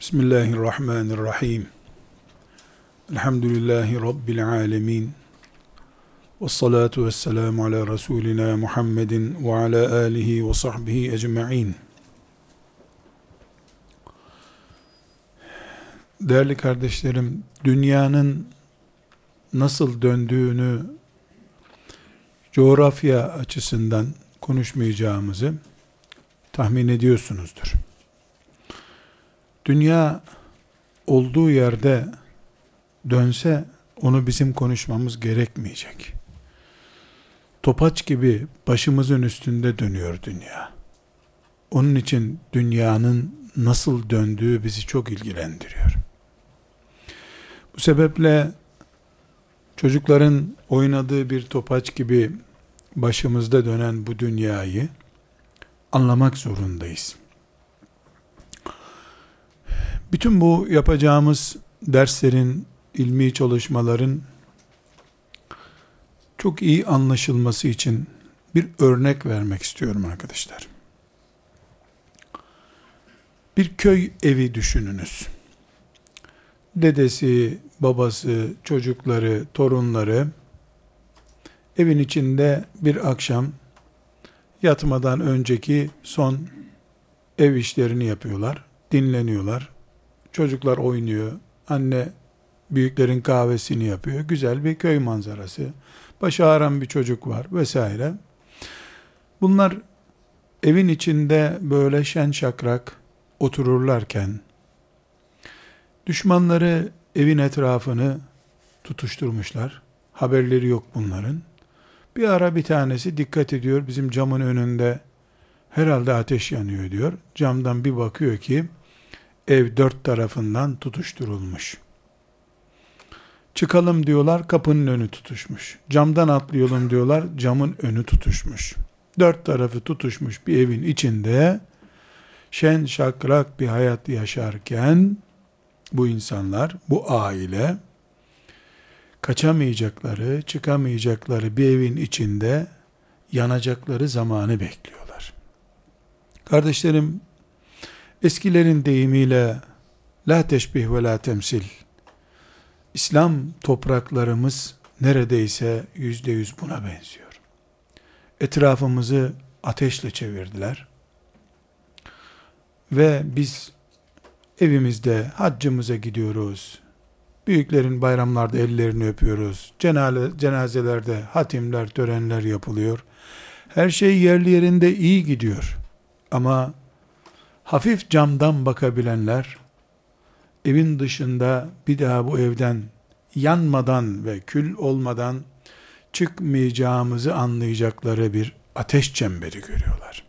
Bismillahirrahmanirrahim. Elhamdülillahi Rabbil alemin. Ve salatu ve selamu ala Resulina Muhammedin ve ala alihi ve sahbihi ecma'in. Değerli kardeşlerim, dünyanın nasıl döndüğünü coğrafya açısından konuşmayacağımızı tahmin ediyorsunuzdur. Dünya olduğu yerde dönse onu bizim konuşmamız gerekmeyecek. Topaç gibi başımızın üstünde dönüyor dünya. Onun için dünyanın nasıl döndüğü bizi çok ilgilendiriyor. Bu sebeple çocukların oynadığı bir topaç gibi başımızda dönen bu dünyayı anlamak zorundayız. Bütün bu yapacağımız derslerin, ilmi çalışmaların çok iyi anlaşılması için bir örnek vermek istiyorum arkadaşlar. Bir köy evi düşününüz. Dedesi, babası, çocukları, torunları evin içinde bir akşam yatmadan önceki son ev işlerini yapıyorlar, dinleniyorlar. Çocuklar oynuyor, anne büyüklerin kahvesini yapıyor. Güzel bir köy manzarası. Başı ağrıyan bir çocuk var vesaire. Bunlar evin içinde böyle şen şakrak otururlarken düşmanları evin etrafını tutuşturmuşlar. Haberleri yok bunların. Bir ara bir tanesi dikkat ediyor bizim camın önünde herhalde ateş yanıyor diyor. Camdan bir bakıyor ki ev dört tarafından tutuşturulmuş. Çıkalım diyorlar kapının önü tutuşmuş. Camdan atlayalım diyorlar camın önü tutuşmuş. Dört tarafı tutuşmuş bir evin içinde şen şakrak bir hayat yaşarken bu insanlar, bu aile kaçamayacakları, çıkamayacakları bir evin içinde yanacakları zamanı bekliyorlar. Kardeşlerim, eskilerin deyimiyle la teşbih ve la temsil. İslam topraklarımız neredeyse yüzde yüz buna benziyor. Etrafımızı ateşle çevirdiler. Ve biz evimizde haccımıza gidiyoruz. Büyüklerin bayramlarda ellerini öpüyoruz. Cenazelerde hatimler, törenler yapılıyor. Her şey yerli yerinde iyi gidiyor. Ama hafif camdan bakabilenler evin dışında bir daha bu evden yanmadan ve kül olmadan çıkmayacağımızı anlayacakları bir ateş çemberi görüyorlar.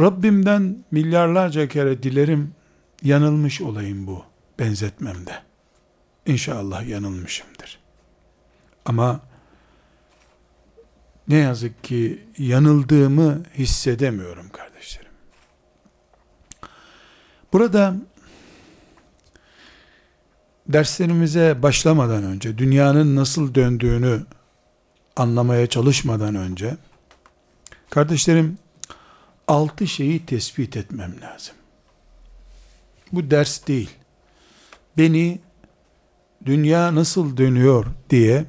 Rabbimden milyarlarca kere dilerim yanılmış olayım bu benzetmemde. İnşallah yanılmışımdır. Ama ne yazık ki yanıldığımı hissedemiyorum kardeşlerim. Burada derslerimize başlamadan önce, dünyanın nasıl döndüğünü anlamaya çalışmadan önce, kardeşlerim, altı şeyi tespit etmem lazım. Bu ders değil. Beni dünya nasıl dönüyor diye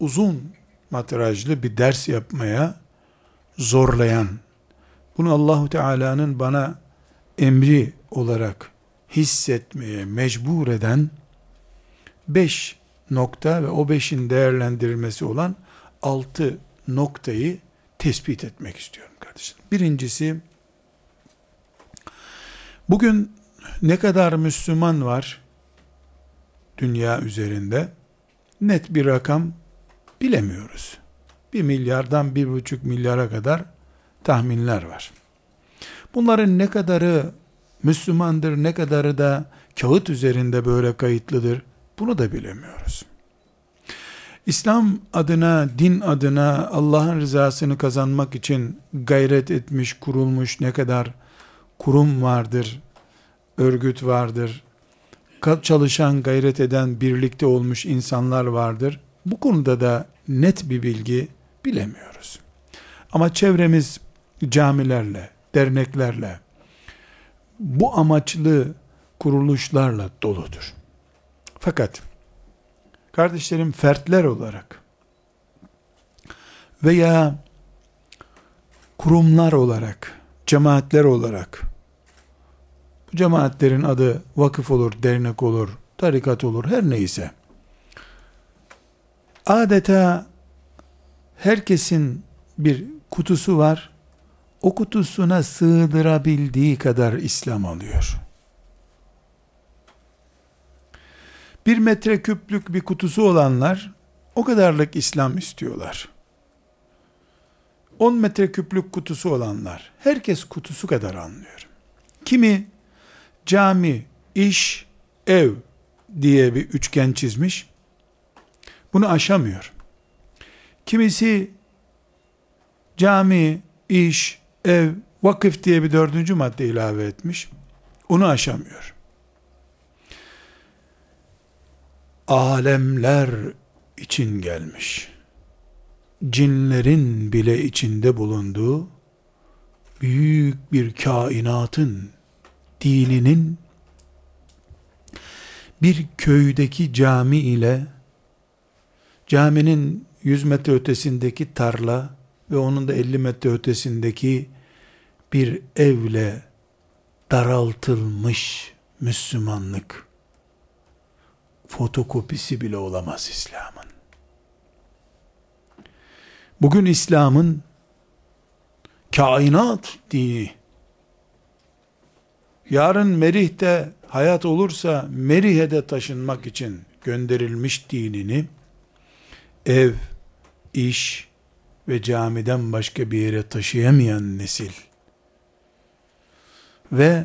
uzun matrajlı bir ders yapmaya zorlayan, bunu Allahu Teala'nın bana emri olarak hissetmeye mecbur eden beş nokta ve o beşin değerlendirilmesi olan altı noktayı tespit etmek istiyorum kardeşim. Birincisi, bugün ne kadar Müslüman var dünya üzerinde? Net bir rakam bilemiyoruz. Bir milyardan bir buçuk milyara kadar tahminler var. Bunların ne kadarı Müslümandır, ne kadarı da kağıt üzerinde böyle kayıtlıdır, bunu da bilemiyoruz. İslam adına, din adına Allah'ın rızasını kazanmak için gayret etmiş, kurulmuş ne kadar kurum vardır, örgüt vardır, çalışan, gayret eden, birlikte olmuş insanlar vardır. Bu konuda da net bir bilgi bilemiyoruz. Ama çevremiz camilerle, derneklerle, bu amaçlı kuruluşlarla doludur. Fakat kardeşlerim fertler olarak veya kurumlar olarak, cemaatler olarak bu cemaatlerin adı vakıf olur, dernek olur, tarikat olur, her neyse. Adeta herkesin bir kutusu var. O kutusuna sığdırabildiği kadar İslam alıyor. Bir metre küplük bir kutusu olanlar o kadarlık İslam istiyorlar. 10 metre küplük kutusu olanlar herkes kutusu kadar anlıyor. Kimi cami, iş, ev diye bir üçgen çizmiş. Bunu aşamıyor. Kimisi cami, iş, ev, vakıf diye bir dördüncü madde ilave etmiş. Onu aşamıyor. Alemler için gelmiş. Cinlerin bile içinde bulunduğu büyük bir kainatın dininin bir köydeki cami ile caminin 100 metre ötesindeki tarla ve onun da 50 metre ötesindeki bir evle daraltılmış Müslümanlık fotokopisi bile olamaz İslam'ın. Bugün İslam'ın kainat dini yarın Merih'te hayat olursa Merih'e de taşınmak için gönderilmiş dinini ev, iş ve camiden başka bir yere taşıyamayan nesil ve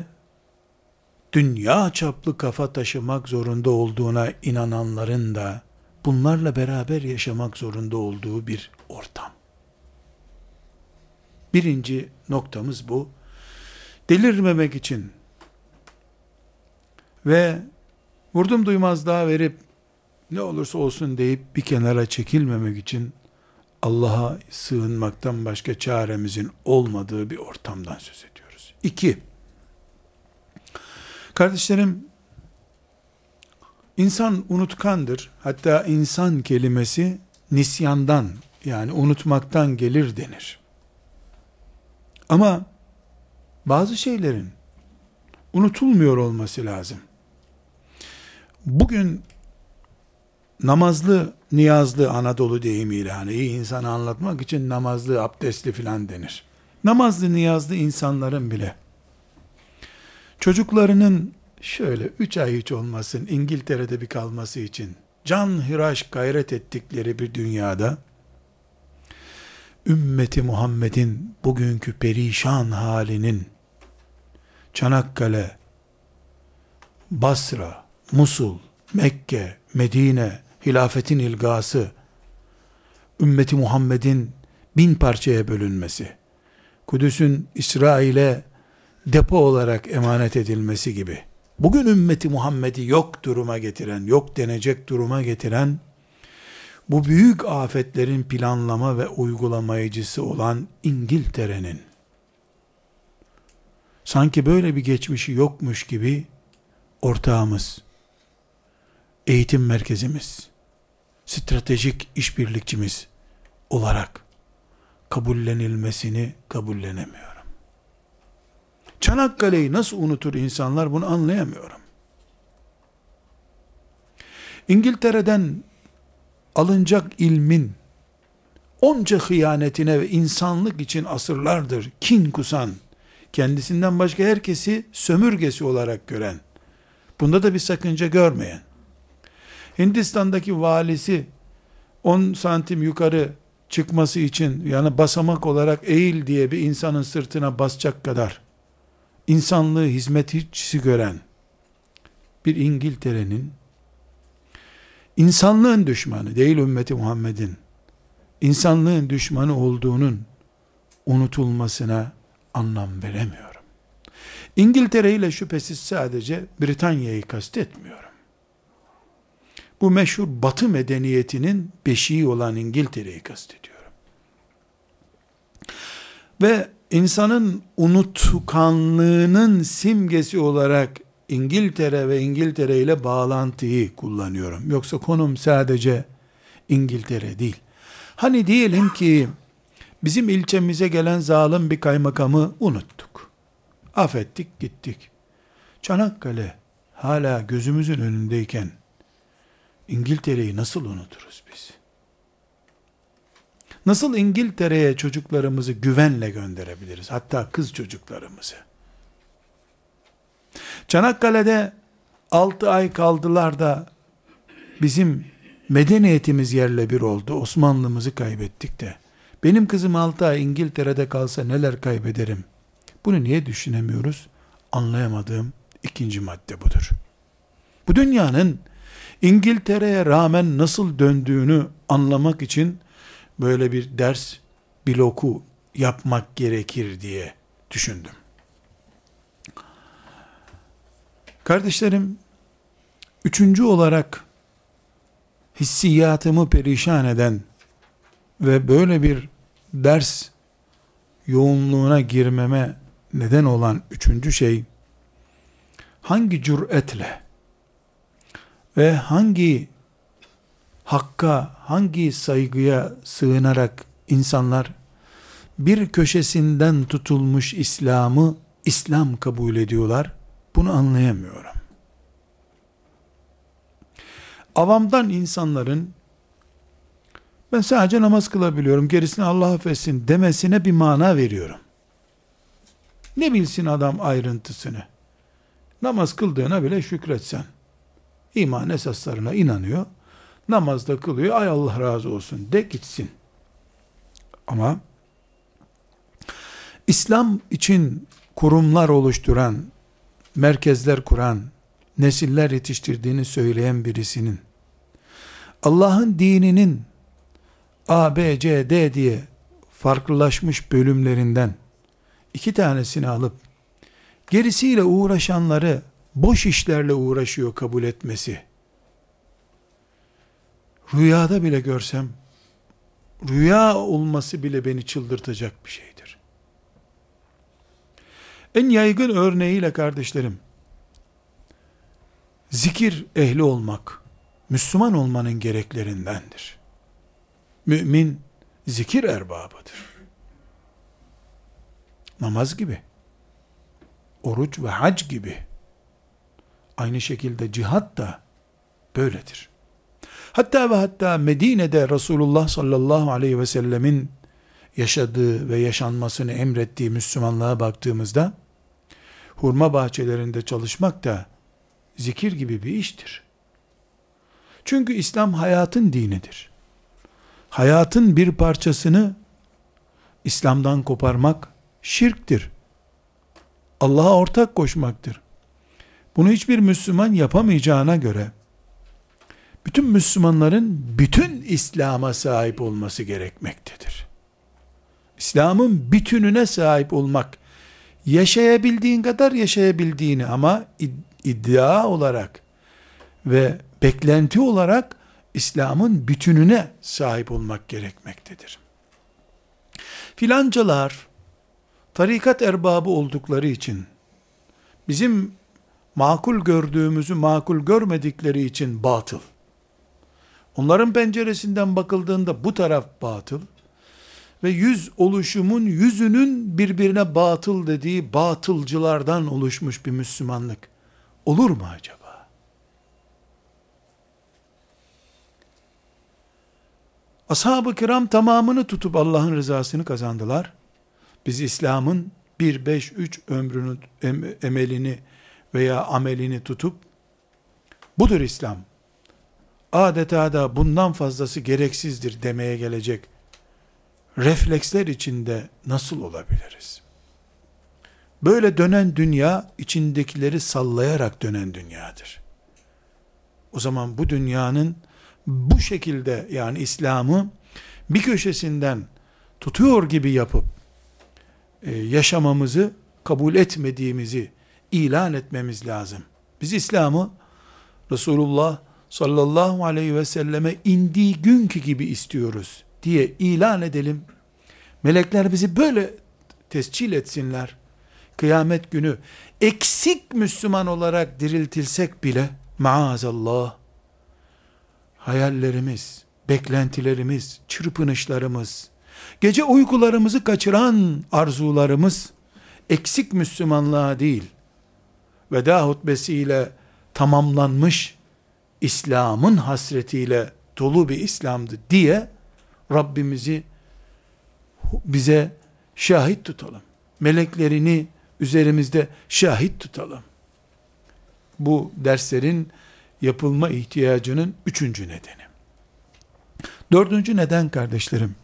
dünya çaplı kafa taşımak zorunda olduğuna inananların da bunlarla beraber yaşamak zorunda olduğu bir ortam. Birinci noktamız bu. Delirmemek için ve vurdum duymaz daha verip ne olursa olsun deyip bir kenara çekilmemek için Allah'a sığınmaktan başka çaremizin olmadığı bir ortamdan söz ediyoruz. İki, kardeşlerim, insan unutkandır. Hatta insan kelimesi nisyandan yani unutmaktan gelir denir. Ama bazı şeylerin unutulmuyor olması lazım. Bugün namazlı, niyazlı Anadolu deyimiyle hani iyi insanı anlatmak için namazlı, abdestli filan denir. Namazlı, niyazlı insanların bile çocuklarının şöyle üç ay hiç olmasın İngiltere'de bir kalması için can hıraş gayret ettikleri bir dünyada ümmeti Muhammed'in bugünkü perişan halinin Çanakkale, Basra, Musul, Mekke, Medine, hilafetin ilgası, ümmeti Muhammed'in bin parçaya bölünmesi, Kudüs'ün İsrail'e depo olarak emanet edilmesi gibi, bugün ümmeti Muhammed'i yok duruma getiren, yok denecek duruma getiren, bu büyük afetlerin planlama ve uygulamayıcısı olan İngiltere'nin, sanki böyle bir geçmişi yokmuş gibi ortağımız, eğitim merkezimiz, stratejik işbirlikçimiz olarak kabullenilmesini kabullenemiyorum. Çanakkale'yi nasıl unutur insanlar bunu anlayamıyorum. İngiltere'den alınacak ilmin onca hıyanetine ve insanlık için asırlardır kin kusan, kendisinden başka herkesi sömürgesi olarak gören, bunda da bir sakınca görmeyen, Hindistan'daki valisi 10 santim yukarı çıkması için yani basamak olarak eğil diye bir insanın sırtına basacak kadar insanlığı hizmetçisi gören bir İngiltere'nin insanlığın düşmanı değil ümmeti Muhammed'in insanlığın düşmanı olduğunun unutulmasına anlam veremiyorum. İngiltere ile şüphesiz sadece Britanya'yı kastetmiyorum bu meşhur batı medeniyetinin beşiği olan İngiltere'yi kastediyorum. Ve insanın unutkanlığının simgesi olarak İngiltere ve İngiltere ile bağlantıyı kullanıyorum. Yoksa konum sadece İngiltere değil. Hani diyelim ki bizim ilçemize gelen zalim bir kaymakamı unuttuk. Affettik gittik. Çanakkale hala gözümüzün önündeyken İngiltere'yi nasıl unuturuz? Nasıl İngiltere'ye çocuklarımızı güvenle gönderebiliriz? Hatta kız çocuklarımızı. Çanakkale'de 6 ay kaldılar da bizim medeniyetimiz yerle bir oldu. Osmanlımızı kaybettik de. Benim kızım 6 ay İngiltere'de kalsa neler kaybederim? Bunu niye düşünemiyoruz? Anlayamadığım ikinci madde budur. Bu dünyanın İngiltere'ye rağmen nasıl döndüğünü anlamak için böyle bir ders bloku yapmak gerekir diye düşündüm. Kardeşlerim, üçüncü olarak hissiyatımı perişan eden ve böyle bir ders yoğunluğuna girmeme neden olan üçüncü şey, hangi cüretle ve hangi hakka, hangi saygıya sığınarak insanlar bir köşesinden tutulmuş İslam'ı İslam kabul ediyorlar. Bunu anlayamıyorum. Avamdan insanların ben sadece namaz kılabiliyorum, gerisini Allah affetsin demesine bir mana veriyorum. Ne bilsin adam ayrıntısını? Namaz kıldığına bile şükretsen. İman esaslarına inanıyor. Namazda kılıyor. Ay Allah razı olsun de gitsin. Ama İslam için kurumlar oluşturan, merkezler kuran, nesiller yetiştirdiğini söyleyen birisinin Allah'ın dininin A, B, C, D diye farklılaşmış bölümlerinden iki tanesini alıp gerisiyle uğraşanları boş işlerle uğraşıyor kabul etmesi. Rüyada bile görsem rüya olması bile beni çıldırtacak bir şeydir. En yaygın örneğiyle kardeşlerim zikir ehli olmak Müslüman olmanın gereklerindendir. Mümin zikir erbabıdır. Namaz gibi, oruç ve hac gibi, aynı şekilde cihat da böyledir. Hatta ve hatta Medine'de Resulullah sallallahu aleyhi ve sellemin yaşadığı ve yaşanmasını emrettiği Müslümanlığa baktığımızda, hurma bahçelerinde çalışmak da zikir gibi bir iştir. Çünkü İslam hayatın dinidir. Hayatın bir parçasını İslam'dan koparmak şirktir. Allah'a ortak koşmaktır. Bunu hiçbir Müslüman yapamayacağına göre bütün Müslümanların bütün İslam'a sahip olması gerekmektedir. İslam'ın bütününe sahip olmak yaşayabildiğin kadar yaşayabildiğini ama iddia olarak ve beklenti olarak İslam'ın bütününe sahip olmak gerekmektedir. Filancalar tarikat erbabı oldukları için bizim makul gördüğümüzü makul görmedikleri için batıl. Onların penceresinden bakıldığında bu taraf batıl ve yüz oluşumun yüzünün birbirine batıl dediği batılcılardan oluşmuş bir Müslümanlık olur mu acaba? Ashab-ı kiram tamamını tutup Allah'ın rızasını kazandılar. Biz İslam'ın bir beş üç ömrünü, emelini veya amelini tutup budur İslam. Adeta da bundan fazlası gereksizdir demeye gelecek refleksler içinde nasıl olabiliriz? Böyle dönen dünya içindekileri sallayarak dönen dünyadır. O zaman bu dünyanın bu şekilde yani İslam'ı bir köşesinden tutuyor gibi yapıp e, yaşamamızı kabul etmediğimizi ilan etmemiz lazım. Biz İslam'ı Resulullah sallallahu aleyhi ve selleme indiği günkü gibi istiyoruz diye ilan edelim. Melekler bizi böyle tescil etsinler. Kıyamet günü eksik Müslüman olarak diriltilsek bile maazallah hayallerimiz, beklentilerimiz, çırpınışlarımız, gece uykularımızı kaçıran arzularımız eksik Müslümanlığa değil, veda hutbesiyle tamamlanmış İslam'ın hasretiyle dolu bir İslam'dı diye Rabbimizi bize şahit tutalım. Meleklerini üzerimizde şahit tutalım. Bu derslerin yapılma ihtiyacının üçüncü nedeni. Dördüncü neden kardeşlerim.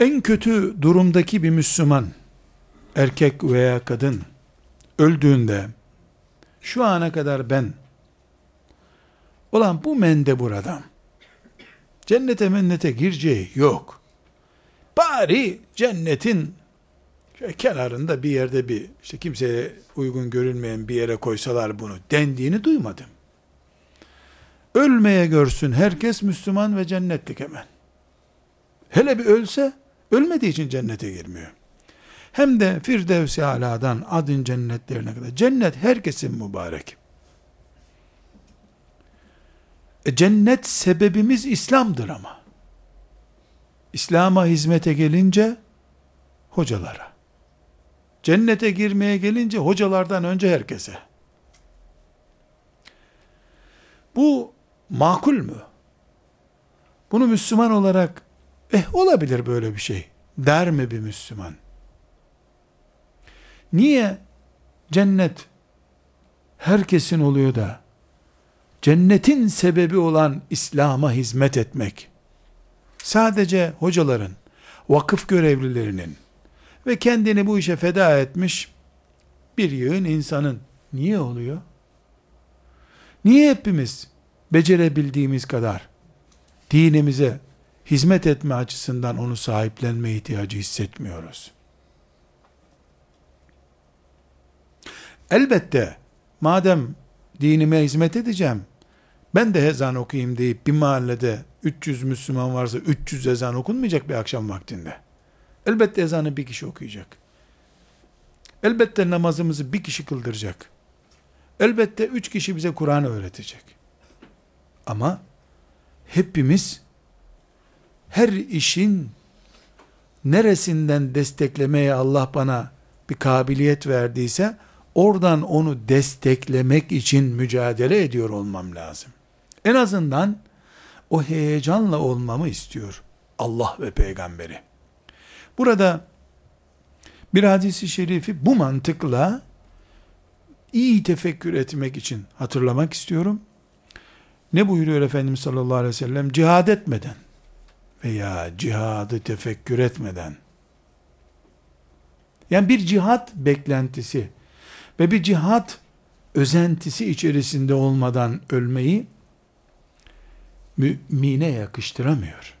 En kötü durumdaki bir Müslüman, erkek veya kadın, öldüğünde, şu ana kadar ben, olan bu mende buradan, cennete mennete gireceği yok. Bari cennetin kenarında bir yerde bir, işte kimseye uygun görünmeyen bir yere koysalar bunu dendiğini duymadım. Ölmeye görsün herkes Müslüman ve cennetlik hemen. Hele bir ölse, ölmediği için cennete girmiyor. Hem de Firdevs-i Ala'dan adın cennetlerine kadar. Cennet herkesin mübarek. E, cennet sebebimiz İslam'dır ama. İslam'a hizmete gelince hocalara. Cennete girmeye gelince hocalardan önce herkese. Bu makul mü? Bunu Müslüman olarak eh olabilir böyle bir şey der mi bir Müslüman? Niye cennet herkesin oluyor da cennetin sebebi olan İslam'a hizmet etmek sadece hocaların, vakıf görevlilerinin ve kendini bu işe feda etmiş bir yığın insanın niye oluyor? Niye hepimiz becerebildiğimiz kadar dinimize hizmet etme açısından onu sahiplenme ihtiyacı hissetmiyoruz? Elbette madem dinime hizmet edeceğim, ben de ezan okuyayım deyip bir mahallede 300 Müslüman varsa 300 ezan okunmayacak bir akşam vaktinde. Elbette ezanı bir kişi okuyacak. Elbette namazımızı bir kişi kıldıracak. Elbette üç kişi bize Kur'an öğretecek. Ama hepimiz her işin neresinden desteklemeye Allah bana bir kabiliyet verdiyse oradan onu desteklemek için mücadele ediyor olmam lazım. En azından o heyecanla olmamı istiyor Allah ve peygamberi. Burada bir hadisi şerifi bu mantıkla iyi tefekkür etmek için hatırlamak istiyorum. Ne buyuruyor Efendimiz sallallahu aleyhi ve sellem? Cihad etmeden veya cihadı tefekkür etmeden yani bir cihat beklentisi ve bir cihat özentisi içerisinde olmadan ölmeyi mümine yakıştıramıyor.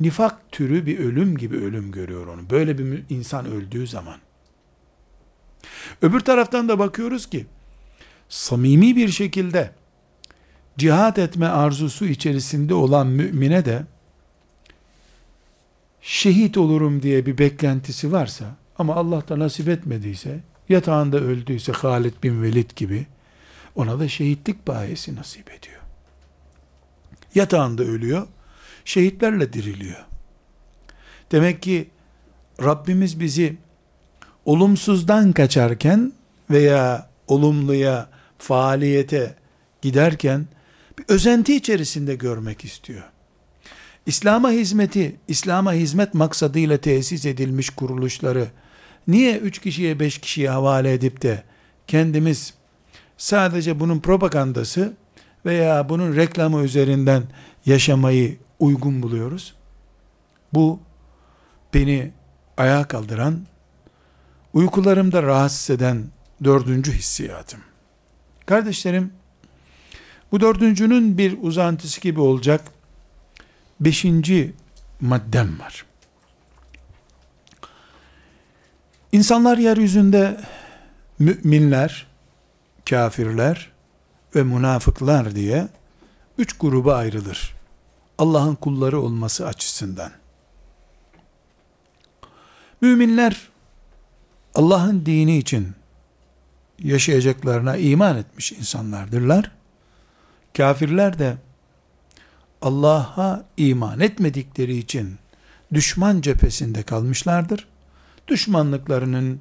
Nifak türü bir ölüm gibi ölüm görüyor onu. Böyle bir insan öldüğü zaman. Öbür taraftan da bakıyoruz ki samimi bir şekilde cihat etme arzusu içerisinde olan mümine de şehit olurum diye bir beklentisi varsa ama Allah da nasip etmediyse yatağında öldüyse Halid bin Velid gibi ona da şehitlik bayesi nasip ediyor. Yatağında ölüyor, şehitlerle diriliyor. Demek ki Rabbimiz bizi olumsuzdan kaçarken veya olumluya, faaliyete giderken bir özenti içerisinde görmek istiyor. İslam'a hizmeti, İslam'a hizmet maksadıyla tesis edilmiş kuruluşları niye üç kişiye beş kişiye havale edip de kendimiz sadece bunun propagandası veya bunun reklamı üzerinden yaşamayı uygun buluyoruz? Bu beni ayağa kaldıran, uykularımda rahatsız eden dördüncü hissiyatım. Kardeşlerim, bu dördüncünün bir uzantısı gibi olacak beşinci maddem var. İnsanlar yeryüzünde müminler, kafirler ve münafıklar diye üç gruba ayrılır. Allah'ın kulları olması açısından. Müminler Allah'ın dini için yaşayacaklarına iman etmiş insanlardırlar. Kafirler de Allah'a iman etmedikleri için düşman cephesinde kalmışlardır. Düşmanlıklarının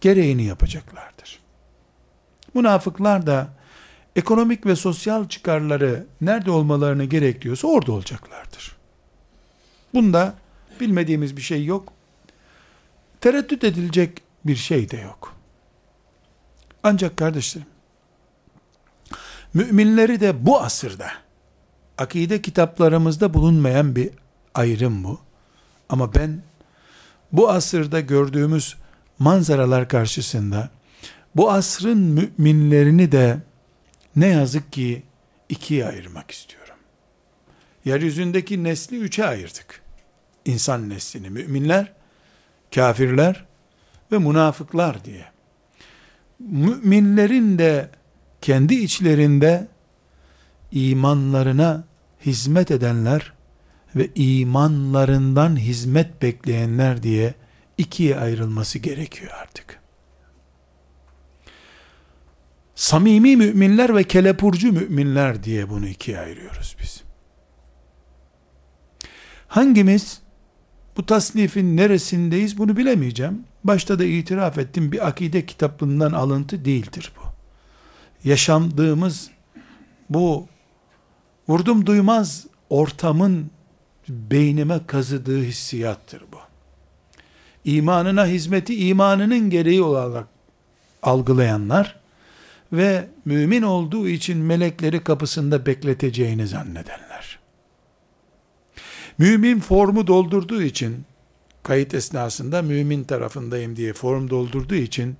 gereğini yapacaklardır. Münafıklar da ekonomik ve sosyal çıkarları nerede olmalarını gerekiyorsa orada olacaklardır. Bunda bilmediğimiz bir şey yok. Tereddüt edilecek bir şey de yok. Ancak kardeşlerim, müminleri de bu asırda, akide kitaplarımızda bulunmayan bir ayrım bu. Ama ben bu asırda gördüğümüz manzaralar karşısında bu asrın müminlerini de ne yazık ki ikiye ayırmak istiyorum. Yeryüzündeki nesli üçe ayırdık. İnsan neslini, müminler, kafirler ve münafıklar diye. Müminlerin de kendi içlerinde imanlarına hizmet edenler ve imanlarından hizmet bekleyenler diye ikiye ayrılması gerekiyor artık. Samimi müminler ve kelepurcu müminler diye bunu ikiye ayırıyoruz biz. Hangimiz bu tasnifin neresindeyiz bunu bilemeyeceğim. Başta da itiraf ettim bir akide kitaplığından alıntı değildir bu. Yaşandığımız bu vurdum duymaz ortamın beynime kazıdığı hissiyattır bu. İmanına hizmeti imanının gereği olarak algılayanlar ve mümin olduğu için melekleri kapısında bekleteceğini zannedenler. Mümin formu doldurduğu için kayıt esnasında mümin tarafındayım diye form doldurduğu için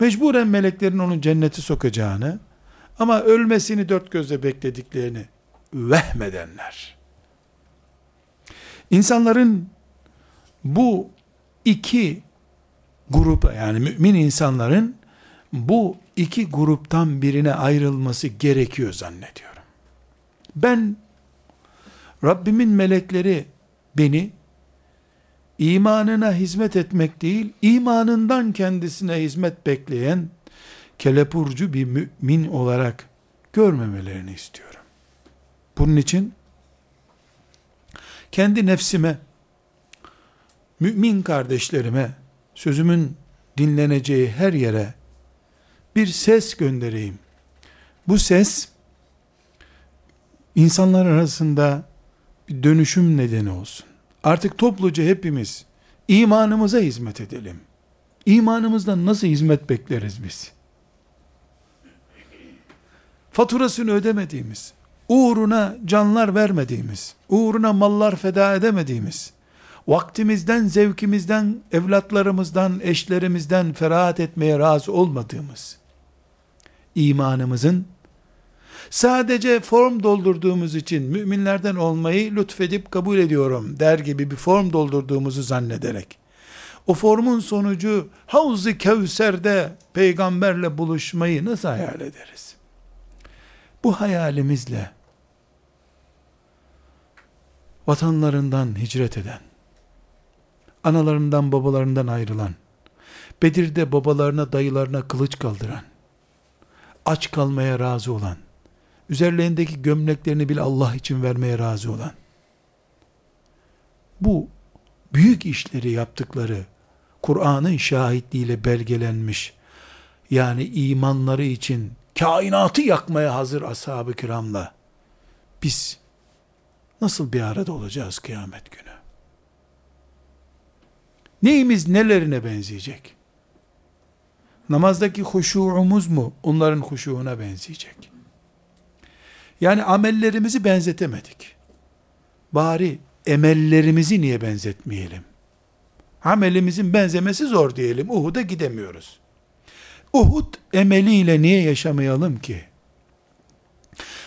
mecburen meleklerin onun cenneti sokacağını ama ölmesini dört gözle beklediklerini vehmedenler. İnsanların bu iki grupa yani mümin insanların bu iki gruptan birine ayrılması gerekiyor zannediyorum. Ben Rabbimin melekleri beni imanına hizmet etmek değil, imanından kendisine hizmet bekleyen kelepurcu bir mümin olarak görmemelerini istiyorum. Bunun için kendi nefsime, mümin kardeşlerime, sözümün dinleneceği her yere bir ses göndereyim. Bu ses insanlar arasında bir dönüşüm nedeni olsun. Artık topluca hepimiz imanımıza hizmet edelim. İmanımızdan nasıl hizmet bekleriz biz? Faturasını ödemediğimiz, uğruna canlar vermediğimiz, uğruna mallar feda edemediğimiz, vaktimizden, zevkimizden, evlatlarımızdan, eşlerimizden ferahat etmeye razı olmadığımız, imanımızın sadece form doldurduğumuz için müminlerden olmayı lütfedip kabul ediyorum der gibi bir form doldurduğumuzu zannederek o formun sonucu Havz-ı Kevser'de peygamberle buluşmayı nasıl hayal ederiz? Bu hayalimizle vatanlarından hicret eden, analarından babalarından ayrılan, Bedir'de babalarına dayılarına kılıç kaldıran, aç kalmaya razı olan, üzerlerindeki gömleklerini bile Allah için vermeye razı olan, bu büyük işleri yaptıkları, Kur'an'ın şahitliğiyle belgelenmiş, yani imanları için kainatı yakmaya hazır ashab-ı kiramla, biz nasıl bir arada olacağız kıyamet günü? Neyimiz nelerine benzeyecek? Namazdaki huşuğumuz mu onların huşuğuna benzeyecek? Yani amellerimizi benzetemedik. Bari emellerimizi niye benzetmeyelim? Amelimizin benzemesi zor diyelim. Uhud'a gidemiyoruz. Uhud emeliyle niye yaşamayalım ki?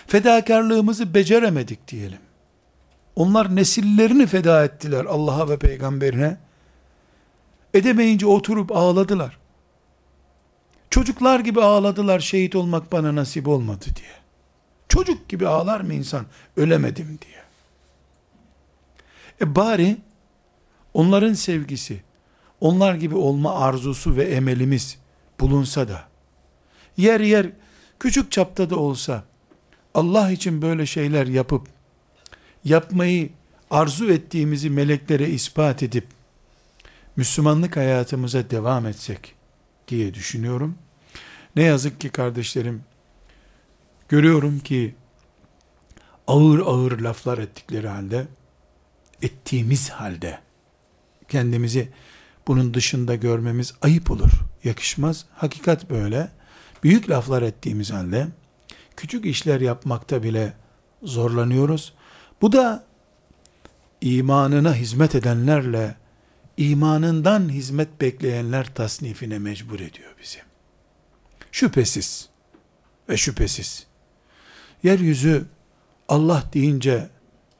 Fedakarlığımızı beceremedik diyelim. Onlar nesillerini feda ettiler Allah'a ve peygamberine. Edemeyince oturup ağladılar. Çocuklar gibi ağladılar şehit olmak bana nasip olmadı diye. Çocuk gibi ağlar mı insan ölemedim diye. E bari onların sevgisi, onlar gibi olma arzusu ve emelimiz bulunsa da, yer yer küçük çapta da olsa, Allah için böyle şeyler yapıp, yapmayı arzu ettiğimizi meleklere ispat edip, Müslümanlık hayatımıza devam etsek diye düşünüyorum. Ne yazık ki kardeşlerim, görüyorum ki ağır ağır laflar ettikleri halde, ettiğimiz halde, kendimizi bunun dışında görmemiz ayıp olur, yakışmaz. Hakikat böyle. Büyük laflar ettiğimiz halde, küçük işler yapmakta bile zorlanıyoruz. Bu da imanına hizmet edenlerle imanından hizmet bekleyenler tasnifine mecbur ediyor bizi. Şüphesiz ve şüphesiz yeryüzü Allah deyince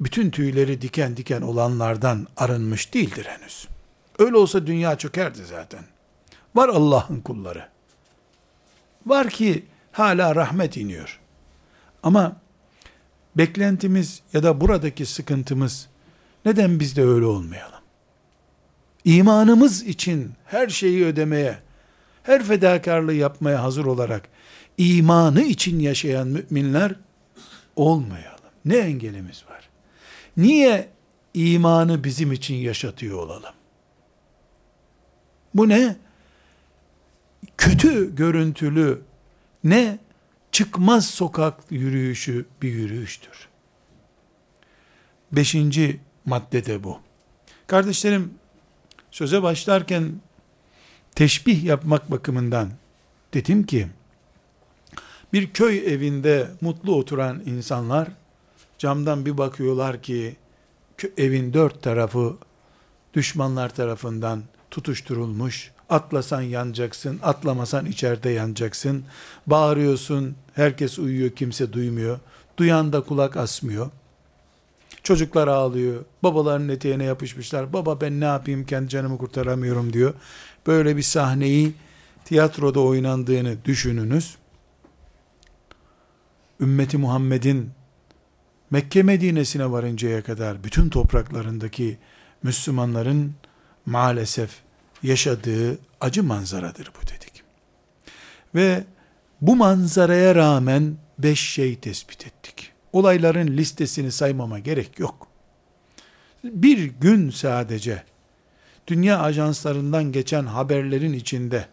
bütün tüyleri diken diken olanlardan arınmış değildir henüz. Öyle olsa dünya çökerdi zaten. Var Allah'ın kulları. Var ki hala rahmet iniyor. Ama beklentimiz ya da buradaki sıkıntımız neden biz de öyle olmayalım? İmanımız için her şeyi ödemeye, her fedakarlığı yapmaya hazır olarak imanı için yaşayan müminler olmayalım. Ne engelimiz var? Niye imanı bizim için yaşatıyor olalım? Bu ne? Kötü görüntülü, ne çıkmaz sokak yürüyüşü bir yürüyüştür. Beşinci madde de bu. Kardeşlerim, söze başlarken teşbih yapmak bakımından dedim ki, bir köy evinde mutlu oturan insanlar, camdan bir bakıyorlar ki, evin dört tarafı düşmanlar tarafından tutuşturulmuş, atlasan yanacaksın, atlamasan içeride yanacaksın, bağırıyorsun, herkes uyuyor, kimse duymuyor, duyan da kulak asmıyor, çocuklar ağlıyor, babaların eteğine yapışmışlar, baba ben ne yapayım, kendi canımı kurtaramıyorum diyor, böyle bir sahneyi tiyatroda oynandığını düşününüz, ümmeti Muhammed'in Mekke Medine'sine varıncaya kadar bütün topraklarındaki Müslümanların maalesef yaşadığı acı manzaradır bu dedik. Ve bu manzaraya rağmen beş şey tespit ettik. Olayların listesini saymama gerek yok. Bir gün sadece dünya ajanslarından geçen haberlerin içinde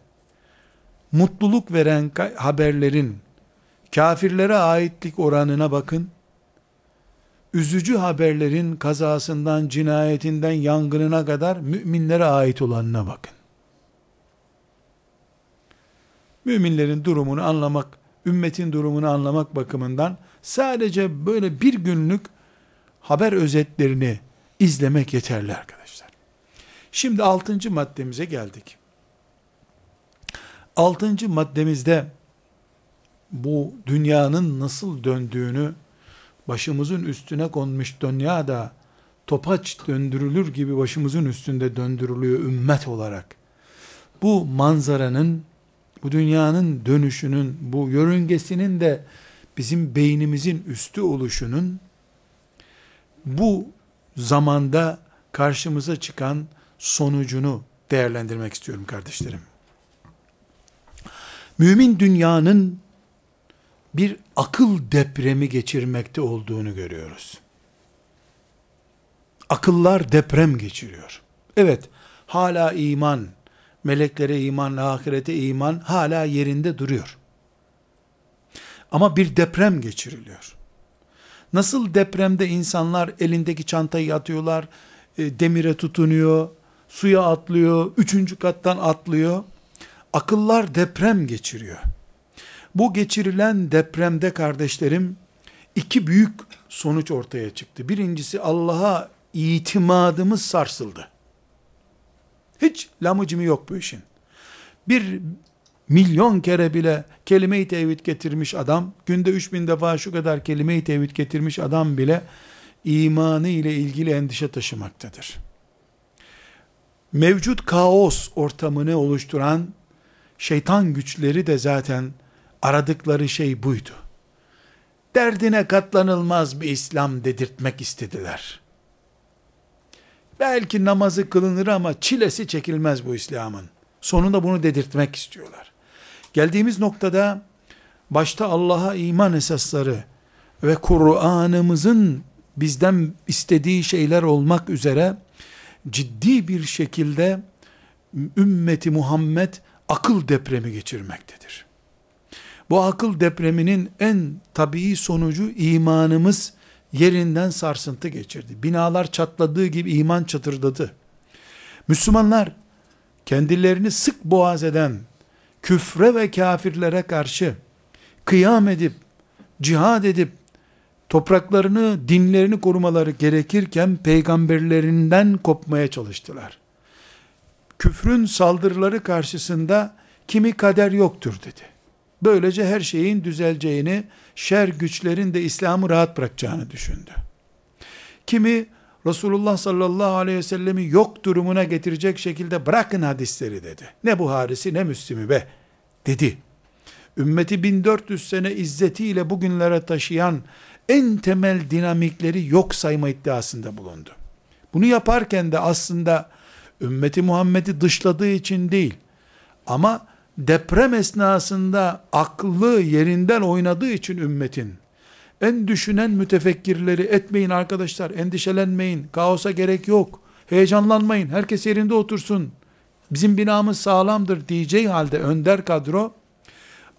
mutluluk veren haberlerin kafirlere aitlik oranına bakın, üzücü haberlerin kazasından, cinayetinden, yangınına kadar müminlere ait olanına bakın. Müminlerin durumunu anlamak, ümmetin durumunu anlamak bakımından sadece böyle bir günlük haber özetlerini izlemek yeterli arkadaşlar. Şimdi altıncı maddemize geldik. Altıncı maddemizde bu dünyanın nasıl döndüğünü başımızın üstüne konmuş dünya da topaç döndürülür gibi başımızın üstünde döndürülüyor ümmet olarak. Bu manzaranın, bu dünyanın dönüşünün, bu yörüngesinin de bizim beynimizin üstü oluşunun bu zamanda karşımıza çıkan sonucunu değerlendirmek istiyorum kardeşlerim. Mümin dünyanın bir akıl depremi geçirmekte olduğunu görüyoruz. Akıllar deprem geçiriyor. Evet, hala iman, meleklere iman, ahirete iman hala yerinde duruyor. Ama bir deprem geçiriliyor. Nasıl depremde insanlar elindeki çantayı atıyorlar, e, demire tutunuyor, suya atlıyor, üçüncü kattan atlıyor. Akıllar deprem geçiriyor. Bu geçirilen depremde kardeşlerim iki büyük sonuç ortaya çıktı. Birincisi Allah'a itimadımız sarsıldı. Hiç lamıcımı yok bu işin. Bir milyon kere bile kelime-i tevhid getirmiş adam, günde üç bin defa şu kadar kelime-i tevhid getirmiş adam bile imanı ile ilgili endişe taşımaktadır. Mevcut kaos ortamını oluşturan şeytan güçleri de zaten Aradıkları şey buydu. Derdine katlanılmaz bir İslam dedirtmek istediler. Belki namazı kılınır ama çilesi çekilmez bu İslam'ın. Sonunda bunu dedirtmek istiyorlar. Geldiğimiz noktada başta Allah'a iman esasları ve Kur'an'ımızın bizden istediği şeyler olmak üzere ciddi bir şekilde ümmeti Muhammed akıl depremi geçirmektedir. Bu akıl depreminin en tabii sonucu imanımız yerinden sarsıntı geçirdi. Binalar çatladığı gibi iman çatırdadı. Müslümanlar kendilerini sık boğaz eden küfre ve kafirlere karşı kıyam edip, cihad edip, topraklarını, dinlerini korumaları gerekirken peygamberlerinden kopmaya çalıştılar. Küfrün saldırıları karşısında kimi kader yoktur dedi. Böylece her şeyin düzeleceğini, şer güçlerin de İslam'ı rahat bırakacağını düşündü. Kimi Resulullah sallallahu aleyhi ve sellemi yok durumuna getirecek şekilde bırakın hadisleri dedi. Ne Buharisi ne Müslim'i be dedi. Ümmeti 1400 sene izzetiyle bugünlere taşıyan en temel dinamikleri yok sayma iddiasında bulundu. Bunu yaparken de aslında ümmeti Muhammed'i dışladığı için değil ama deprem esnasında aklı yerinden oynadığı için ümmetin en düşünen mütefekkirleri etmeyin arkadaşlar, endişelenmeyin, kaosa gerek yok, heyecanlanmayın, herkes yerinde otursun, bizim binamız sağlamdır diyeceği halde önder kadro,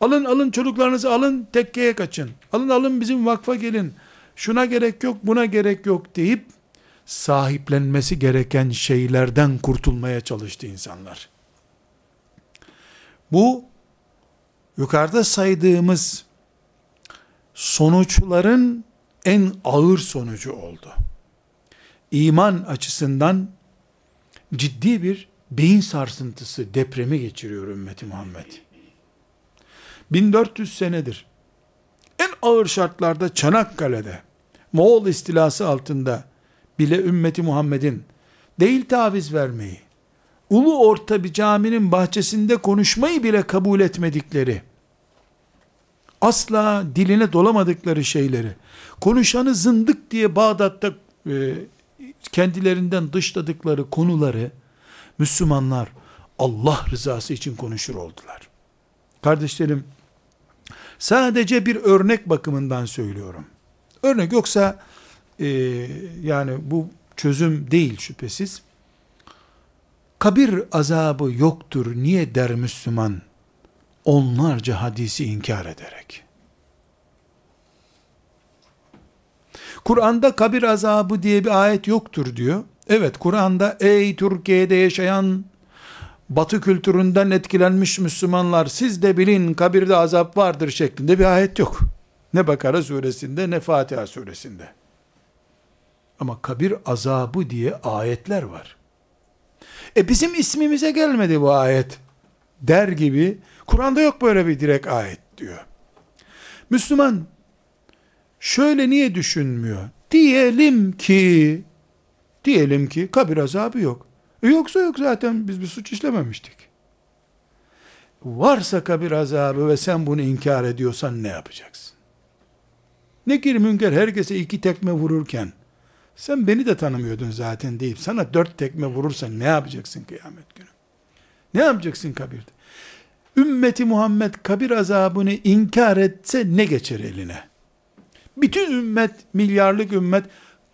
alın alın çocuklarınızı alın tekkeye kaçın, alın alın bizim vakfa gelin, şuna gerek yok, buna gerek yok deyip, sahiplenmesi gereken şeylerden kurtulmaya çalıştı insanlar. Bu, yukarıda saydığımız sonuçların en ağır sonucu oldu. İman açısından ciddi bir beyin sarsıntısı, depremi geçiriyor ümmeti Muhammed. 1400 senedir en ağır şartlarda Çanakkale'de Moğol istilası altında bile ümmeti Muhammed'in değil taviz vermeyi, ulu orta bir caminin bahçesinde konuşmayı bile kabul etmedikleri, asla diline dolamadıkları şeyleri, konuşanı zındık diye Bağdat'ta e, kendilerinden dışladıkları konuları, Müslümanlar Allah rızası için konuşur oldular. Kardeşlerim, sadece bir örnek bakımından söylüyorum. Örnek yoksa, e, yani bu çözüm değil şüphesiz. Kabir azabı yoktur niye der Müslüman? onlarca hadisi inkar ederek. Kur'an'da kabir azabı diye bir ayet yoktur diyor. Evet Kur'an'da ey Türkiye'de yaşayan batı kültüründen etkilenmiş Müslümanlar siz de bilin kabirde azap vardır şeklinde bir ayet yok. Ne Bakara suresinde ne Fatiha suresinde. Ama kabir azabı diye ayetler var. E bizim ismimize gelmedi bu ayet der gibi Kur'an'da yok böyle bir direkt ayet diyor. Müslüman şöyle niye düşünmüyor? Diyelim ki diyelim ki kabir azabı yok. E yoksa yok zaten biz bir suç işlememiştik. Varsa kabir azabı ve sen bunu inkar ediyorsan ne yapacaksın? Nekir münker herkese iki tekme vururken sen beni de tanımıyordun zaten deyip sana dört tekme vurursan ne yapacaksın kıyamet günü? Ne yapacaksın kabirde? ümmeti Muhammed kabir azabını inkar etse ne geçer eline? Bütün ümmet, milyarlık ümmet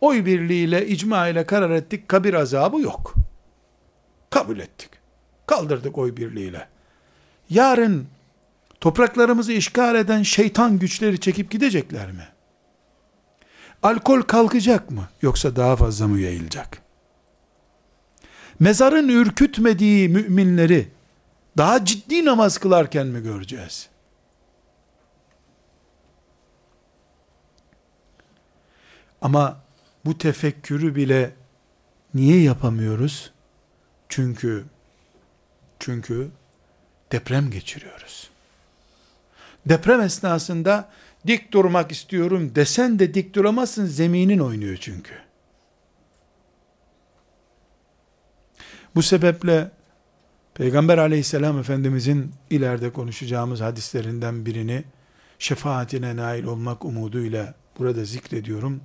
oy birliğiyle, icma ile karar ettik, kabir azabı yok. Kabul ettik. Kaldırdık oy birliğiyle. Yarın topraklarımızı işgal eden şeytan güçleri çekip gidecekler mi? Alkol kalkacak mı? Yoksa daha fazla mı yayılacak? Mezarın ürkütmediği müminleri daha ciddi namaz kılarken mi göreceğiz? Ama bu tefekkürü bile niye yapamıyoruz? Çünkü çünkü deprem geçiriyoruz. Deprem esnasında dik durmak istiyorum desen de dik duramazsın zeminin oynuyor çünkü. Bu sebeple Peygamber aleyhisselam efendimizin ileride konuşacağımız hadislerinden birini şefaatine nail olmak umuduyla burada zikrediyorum.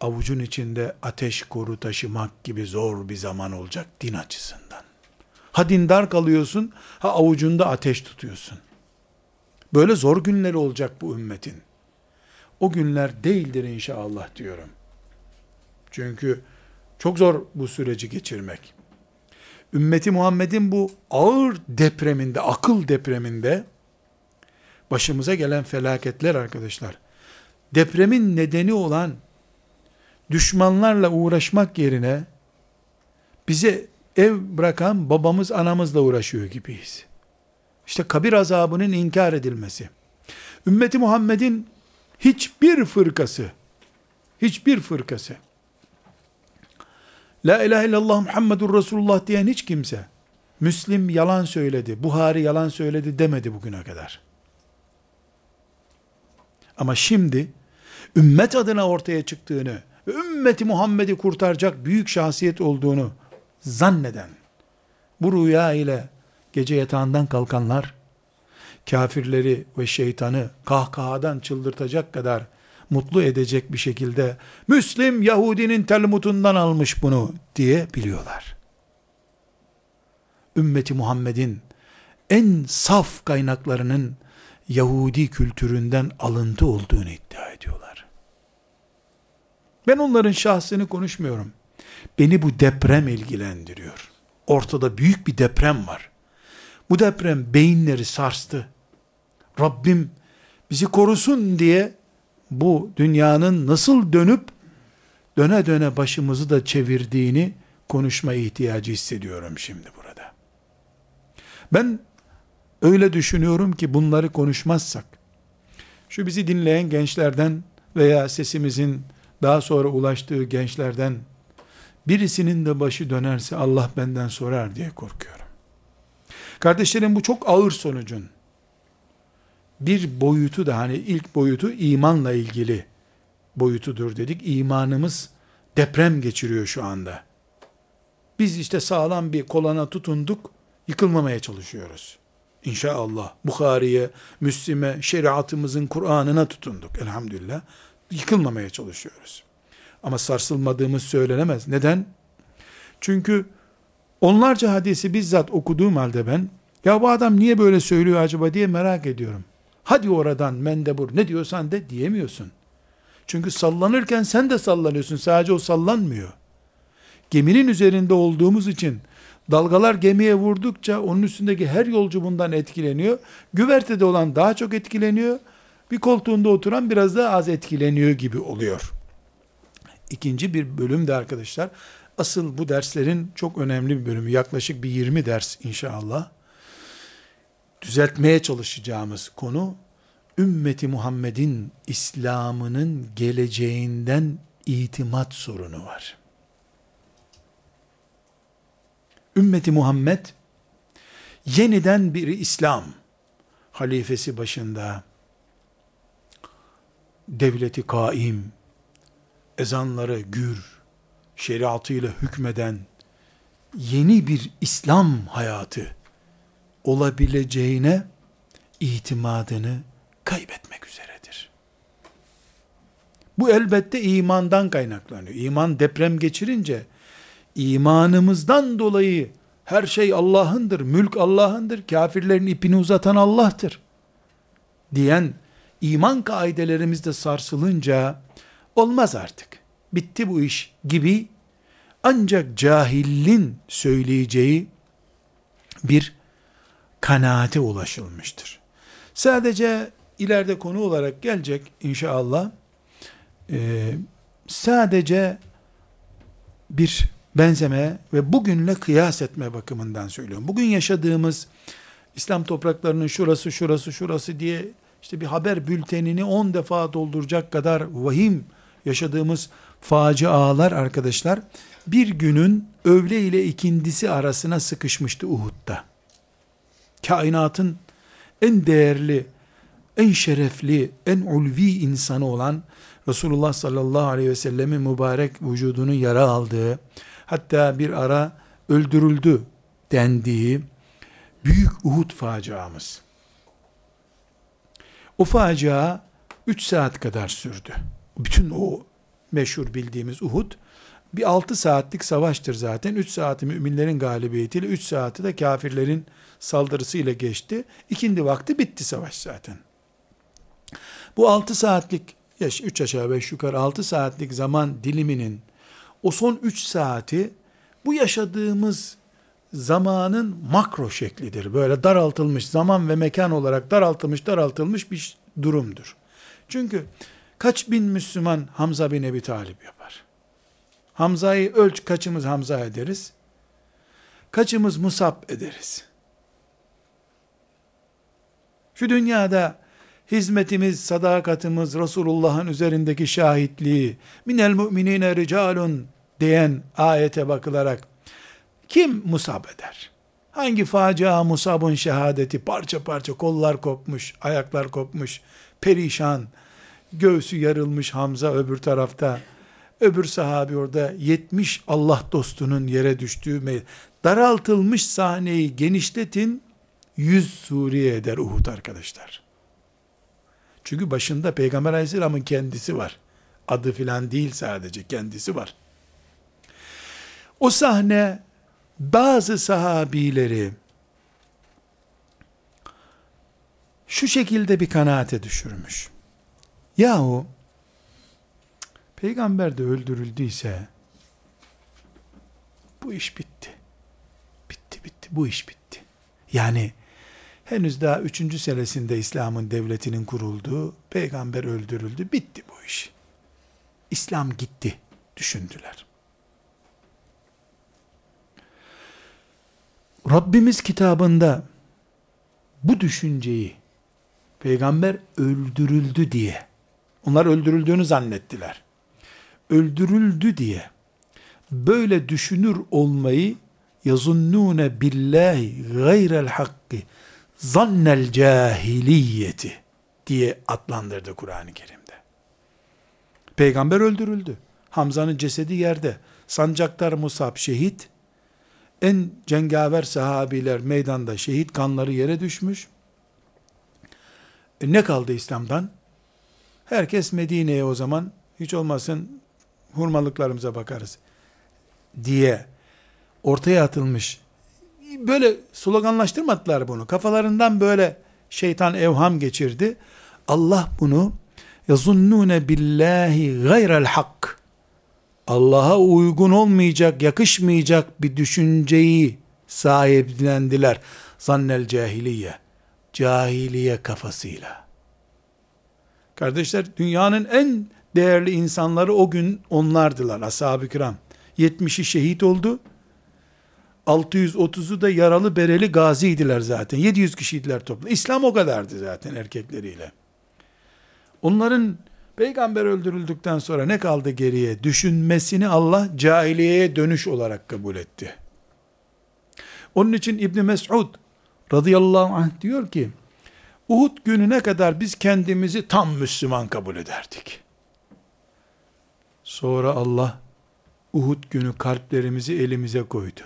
avucun içinde ateş koru taşımak gibi zor bir zaman olacak din açısından. Ha dindar kalıyorsun, ha avucunda ateş tutuyorsun. Böyle zor günleri olacak bu ümmetin. O günler değildir inşallah diyorum. Çünkü çok zor bu süreci geçirmek. Ümmeti Muhammed'in bu ağır depreminde, akıl depreminde başımıza gelen felaketler arkadaşlar. Depremin nedeni olan düşmanlarla uğraşmak yerine bize ev bırakan babamız anamızla uğraşıyor gibiyiz. İşte kabir azabının inkar edilmesi. Ümmeti Muhammed'in hiçbir fırkası, hiçbir fırkası, La ilahe illallah Muhammedur Resulullah diyen hiç kimse, Müslim yalan söyledi, Buhari yalan söyledi demedi bugüne kadar. Ama şimdi, ümmet adına ortaya çıktığını, ümmeti Muhammed'i kurtaracak büyük şahsiyet olduğunu zanneden, bu rüya ile gece yatağından kalkanlar, kafirleri ve şeytanı kahkahadan çıldırtacak kadar mutlu edecek bir şekilde Müslim Yahudinin Talmud'undan almış bunu diye biliyorlar. Ümmeti Muhammed'in en saf kaynaklarının Yahudi kültüründen alıntı olduğunu iddia ediyorlar. Ben onların şahsını konuşmuyorum. Beni bu deprem ilgilendiriyor. Ortada büyük bir deprem var. Bu deprem beyinleri sarstı. Rabbim bizi korusun diye bu dünyanın nasıl dönüp döne döne başımızı da çevirdiğini konuşma ihtiyacı hissediyorum şimdi burada. Ben öyle düşünüyorum ki bunları konuşmazsak şu bizi dinleyen gençlerden veya sesimizin daha sonra ulaştığı gençlerden birisinin de başı dönerse Allah benden sorar diye korkuyorum. Kardeşlerim bu çok ağır sonucun bir boyutu da hani ilk boyutu imanla ilgili boyutudur dedik. İmanımız deprem geçiriyor şu anda. Biz işte sağlam bir kolana tutunduk, yıkılmamaya çalışıyoruz. İnşallah Bukhari'ye, Müslim'e, şeriatımızın Kur'an'ına tutunduk elhamdülillah. Yıkılmamaya çalışıyoruz. Ama sarsılmadığımız söylenemez. Neden? Çünkü onlarca hadisi bizzat okuduğum halde ben, ya bu adam niye böyle söylüyor acaba diye merak ediyorum. Hadi oradan mendebur ne diyorsan de diyemiyorsun. Çünkü sallanırken sen de sallanıyorsun. Sadece o sallanmıyor. Geminin üzerinde olduğumuz için dalgalar gemiye vurdukça onun üstündeki her yolcu bundan etkileniyor. Güvertede olan daha çok etkileniyor. Bir koltuğunda oturan biraz daha az etkileniyor gibi oluyor. İkinci bir bölüm de arkadaşlar. Asıl bu derslerin çok önemli bir bölümü. Yaklaşık bir 20 ders inşallah düzeltmeye çalışacağımız konu ümmeti Muhammed'in İslam'ının geleceğinden itimat sorunu var. Ümmeti Muhammed yeniden bir İslam halifesi başında devleti kaim, ezanları gür, şeriatıyla hükmeden yeni bir İslam hayatı olabileceğine itimadını kaybetmek üzeredir. Bu elbette imandan kaynaklanıyor. İman deprem geçirince imanımızdan dolayı her şey Allah'ındır, mülk Allah'ındır, kafirlerin ipini uzatan Allah'tır diyen iman kaidelerimiz de sarsılınca olmaz artık. Bitti bu iş gibi ancak cahillin söyleyeceği bir kanaate ulaşılmıştır. Sadece ileride konu olarak gelecek inşallah. Ee, sadece bir benzeme ve bugünle kıyas etme bakımından söylüyorum. Bugün yaşadığımız İslam topraklarının şurası şurası şurası diye işte bir haber bültenini 10 defa dolduracak kadar vahim yaşadığımız facialar arkadaşlar bir günün öğle ile ikindisi arasına sıkışmıştı Uhud'da kainatın en değerli, en şerefli, en ulvi insanı olan Resulullah sallallahu aleyhi ve sellemin mübarek vücudunun yara aldığı, hatta bir ara öldürüldü dendiği büyük Uhud faciamız. O facia 3 saat kadar sürdü. Bütün o meşhur bildiğimiz Uhud bir 6 saatlik savaştır zaten. 3 saati müminlerin galibiyetiyle 3 saati de kafirlerin saldırısıyla geçti. İkindi vakti bitti savaş zaten. Bu 6 saatlik 3 aşağı 5 yukarı 6 saatlik zaman diliminin o son 3 saati bu yaşadığımız zamanın makro şeklidir. Böyle daraltılmış zaman ve mekan olarak daraltılmış daraltılmış bir durumdur. Çünkü kaç bin Müslüman Hamza bin Ebi Talip yapar? Hamza'yı ölç kaçımız Hamza ederiz? Kaçımız Musab ederiz? Şu dünyada hizmetimiz, sadakatimiz, Resulullah'ın üzerindeki şahitliği, minel mu'minine ricalun diyen ayete bakılarak kim musab eder? Hangi facia musabın şehadeti parça parça kollar kopmuş, ayaklar kopmuş, perişan, göğsü yarılmış Hamza öbür tarafta, öbür sahabi orada 70 Allah dostunun yere düştüğü daraltılmış sahneyi genişletin 100 Suriye eder Uhud arkadaşlar. Çünkü başında Peygamber aleyhisselamın kendisi var. Adı filan değil sadece kendisi var. O sahne bazı sahabileri şu şekilde bir kanaate düşürmüş. Yahu peygamber de öldürüldüyse bu iş bitti. Bitti bitti bu iş bitti. Yani henüz daha üçüncü senesinde İslam'ın devletinin kurulduğu, peygamber öldürüldü, bitti bu iş. İslam gitti düşündüler. Rabbimiz kitabında bu düşünceyi peygamber öldürüldü diye onlar öldürüldüğünü zannettiler. Öldürüldü diye böyle düşünür olmayı yazunnune billahi gayrel hakkı zannel cahiliyeti diye adlandırdı Kur'an-ı Kerim'de. Peygamber öldürüldü. Hamza'nın cesedi yerde. Sancaktar Musab şehit. En cengaver sahabiler meydanda şehit kanları yere düşmüş. E ne kaldı İslam'dan? Herkes Medine'ye o zaman hiç olmasın hurmalıklarımıza bakarız diye ortaya atılmış. Böyle sloganlaştırmadılar bunu. Kafalarından böyle şeytan evham geçirdi. Allah bunu yazunnune billahi gayrel hak Allah'a uygun olmayacak, yakışmayacak bir düşünceyi sahiplendiler. Zannel cahiliye. Cahiliye kafasıyla. Kardeşler dünyanın en değerli insanları o gün onlardılar. Ashab-ı kiram. 70'i şehit oldu. 630'u da yaralı bereli gaziydiler zaten. 700 kişiydiler toplam. İslam o kadardı zaten erkekleriyle. Onların peygamber öldürüldükten sonra ne kaldı geriye? Düşünmesini Allah cahiliyeye dönüş olarak kabul etti. Onun için İbn Mes'ud radıyallahu anh diyor ki, Uhud gününe kadar biz kendimizi tam Müslüman kabul ederdik. Sonra Allah Uhud günü kalplerimizi elimize koydu.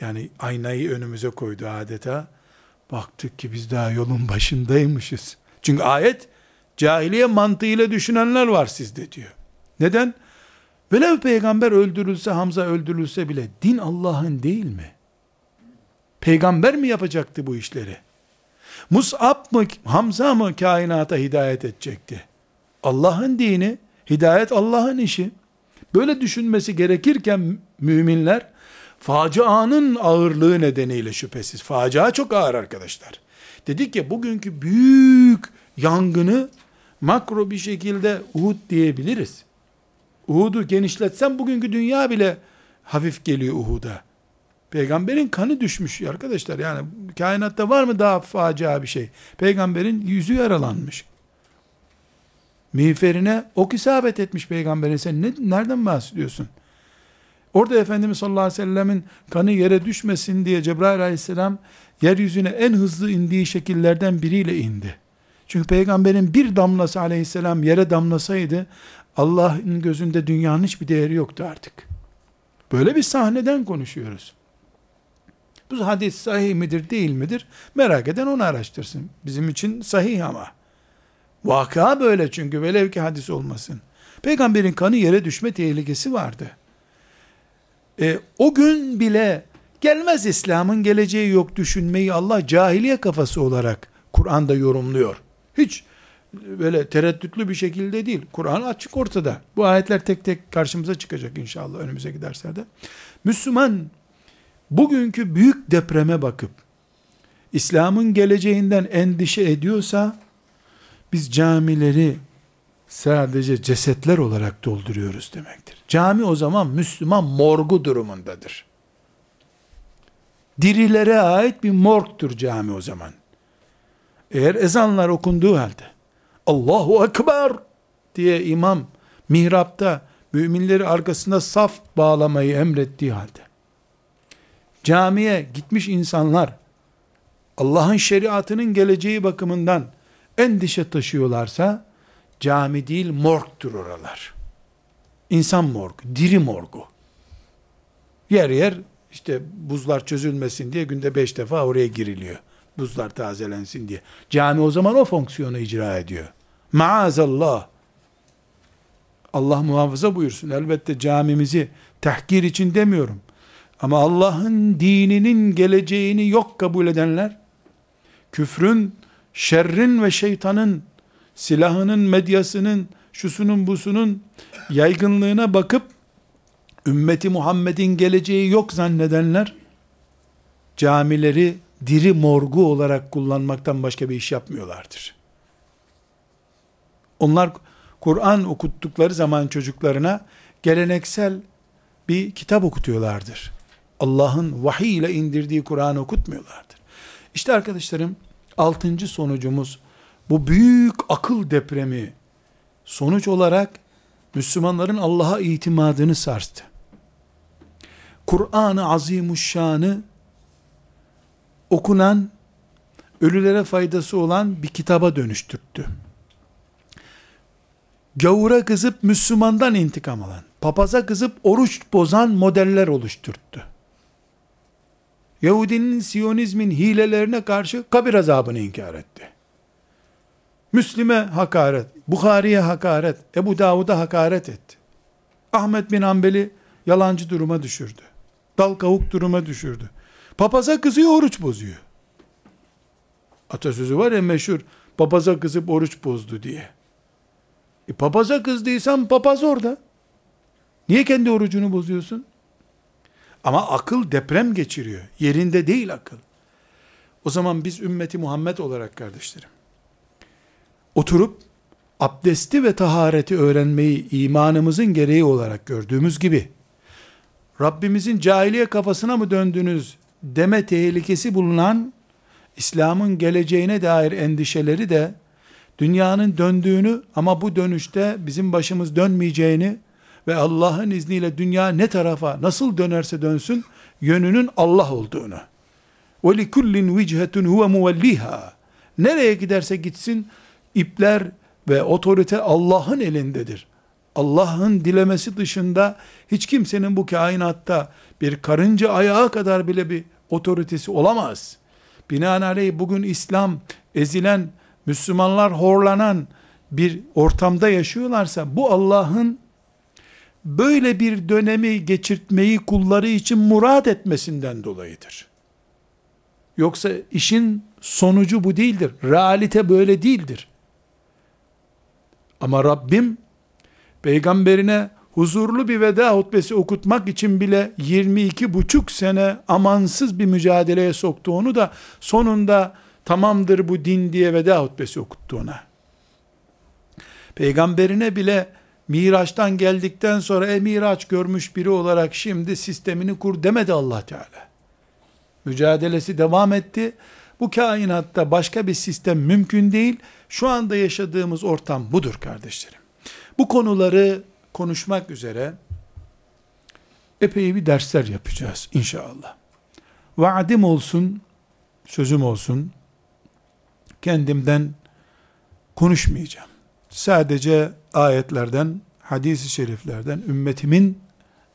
Yani aynayı önümüze koydu adeta. Baktık ki biz daha yolun başındaymışız. Çünkü ayet cahiliye mantığıyla düşünenler var sizde diyor. Neden? Velev peygamber öldürülse, Hamza öldürülse bile din Allah'ın değil mi? Peygamber mi yapacaktı bu işleri? Mus'ab mı, Hamza mı kainata hidayet edecekti? Allah'ın dini, hidayet Allah'ın işi. Böyle düşünmesi gerekirken müminler, facianın ağırlığı nedeniyle şüphesiz. Facia çok ağır arkadaşlar. Dedik ya bugünkü büyük yangını makro bir şekilde Uhud diyebiliriz. Uhud'u genişletsem bugünkü dünya bile hafif geliyor Uhud'a. Peygamberin kanı düşmüş arkadaşlar. Yani kainatta var mı daha facia bir şey? Peygamberin yüzü yaralanmış. Miğferine ok isabet etmiş peygamberin. Sen ne, nereden bahsediyorsun? Orada Efendimiz sallallahu aleyhi ve sellemin kanı yere düşmesin diye Cebrail aleyhisselam yeryüzüne en hızlı indiği şekillerden biriyle indi. Çünkü peygamberin bir damlası aleyhisselam yere damlasaydı Allah'ın gözünde dünyanın hiçbir değeri yoktu artık. Böyle bir sahneden konuşuyoruz. Bu hadis sahih midir değil midir? Merak eden onu araştırsın. Bizim için sahih ama. Vaka böyle çünkü velev ki hadis olmasın. Peygamberin kanı yere düşme tehlikesi vardı. E, o gün bile gelmez İslam'ın geleceği yok düşünmeyi Allah cahiliye kafası olarak Kur'an'da yorumluyor. Hiç böyle tereddütlü bir şekilde değil. Kur'an açık ortada. Bu ayetler tek tek karşımıza çıkacak inşallah önümüzdeki derslerde. Müslüman bugünkü büyük depreme bakıp İslam'ın geleceğinden endişe ediyorsa biz camileri sadece cesetler olarak dolduruyoruz demektir. Cami o zaman Müslüman morgu durumundadır. Dirilere ait bir morgtur cami o zaman. Eğer ezanlar okunduğu halde Allahu Ekber diye imam mihrapta müminleri arkasında saf bağlamayı emrettiği halde camiye gitmiş insanlar Allah'ın şeriatının geleceği bakımından endişe taşıyorlarsa cami değil morgtur oralar. İnsan morgu, diri morgu. Yer yer işte buzlar çözülmesin diye günde beş defa oraya giriliyor. Buzlar tazelensin diye. Cami o zaman o fonksiyonu icra ediyor. Maazallah. Allah muhafaza buyursun. Elbette camimizi tahkir için demiyorum. Ama Allah'ın dininin geleceğini yok kabul edenler, küfrün, şerrin ve şeytanın, silahının, medyasının, şusunun busunun yaygınlığına bakıp, ümmeti Muhammed'in geleceği yok zannedenler, camileri diri morgu olarak kullanmaktan başka bir iş yapmıyorlardır. Onlar Kur'an okuttukları zaman çocuklarına geleneksel bir kitap okutuyorlardır. Allah'ın vahiy ile indirdiği Kur'an okutmuyorlardır. İşte arkadaşlarım altıncı sonucumuz bu büyük akıl depremi sonuç olarak Müslümanların Allah'a itimadını sarstı. Kur'an-ı Azimuşşan'ı okunan, ölülere faydası olan bir kitaba dönüştürttü. Gavura kızıp Müslümandan intikam alan, papaza kızıp oruç bozan modeller oluşturttu. Yahudinin Siyonizmin hilelerine karşı kabir azabını inkar etti. Müslim'e hakaret, Bukhari'ye hakaret, Ebu Davud'a hakaret etti. Ahmet bin Ambel'i yalancı duruma düşürdü. Dal duruma düşürdü. Papaza kızıyor oruç bozuyor. Atasözü var ya meşhur, papaza kızıp oruç bozdu diye. E papaza kızdıysan papaz orada. Niye kendi orucunu bozuyorsun? Ama akıl deprem geçiriyor. Yerinde değil akıl. O zaman biz ümmeti Muhammed olarak kardeşlerim, oturup abdesti ve tahareti öğrenmeyi imanımızın gereği olarak gördüğümüz gibi, Rabbimizin cahiliye kafasına mı döndünüz deme tehlikesi bulunan İslam'ın geleceğine dair endişeleri de dünyanın döndüğünü ama bu dönüşte bizim başımız dönmeyeceğini ve Allah'ın izniyle dünya ne tarafa nasıl dönerse dönsün yönünün Allah olduğunu. وَلِكُلِّنْ وِجْهَةٌ هُوَ مُوَلِّهَا Nereye giderse gitsin ipler ve otorite Allah'ın elindedir. Allah'ın dilemesi dışında hiç kimsenin bu kainatta bir karınca ayağı kadar bile bir otoritesi olamaz. Binaenaleyh bugün İslam ezilen, Müslümanlar horlanan bir ortamda yaşıyorlarsa bu Allah'ın böyle bir dönemi geçirtmeyi kulları için murat etmesinden dolayıdır. Yoksa işin sonucu bu değildir. Realite böyle değildir. Ama Rabbim peygamberine huzurlu bir veda hutbesi okutmak için bile 22 buçuk sene amansız bir mücadeleye soktu onu da sonunda tamamdır bu din diye veda hutbesi okuttu ona. Peygamberine bile Miraç'tan geldikten sonra e Miraç görmüş biri olarak şimdi sistemini kur demedi Allah Teala. Mücadelesi devam etti. Bu kainatta başka bir sistem mümkün değil. Şu anda yaşadığımız ortam budur kardeşlerim. Bu konuları konuşmak üzere epey bir dersler yapacağız inşallah. Vaadim olsun, sözüm olsun, kendimden konuşmayacağım. Sadece ayetlerden, hadis-i şeriflerden, ümmetimin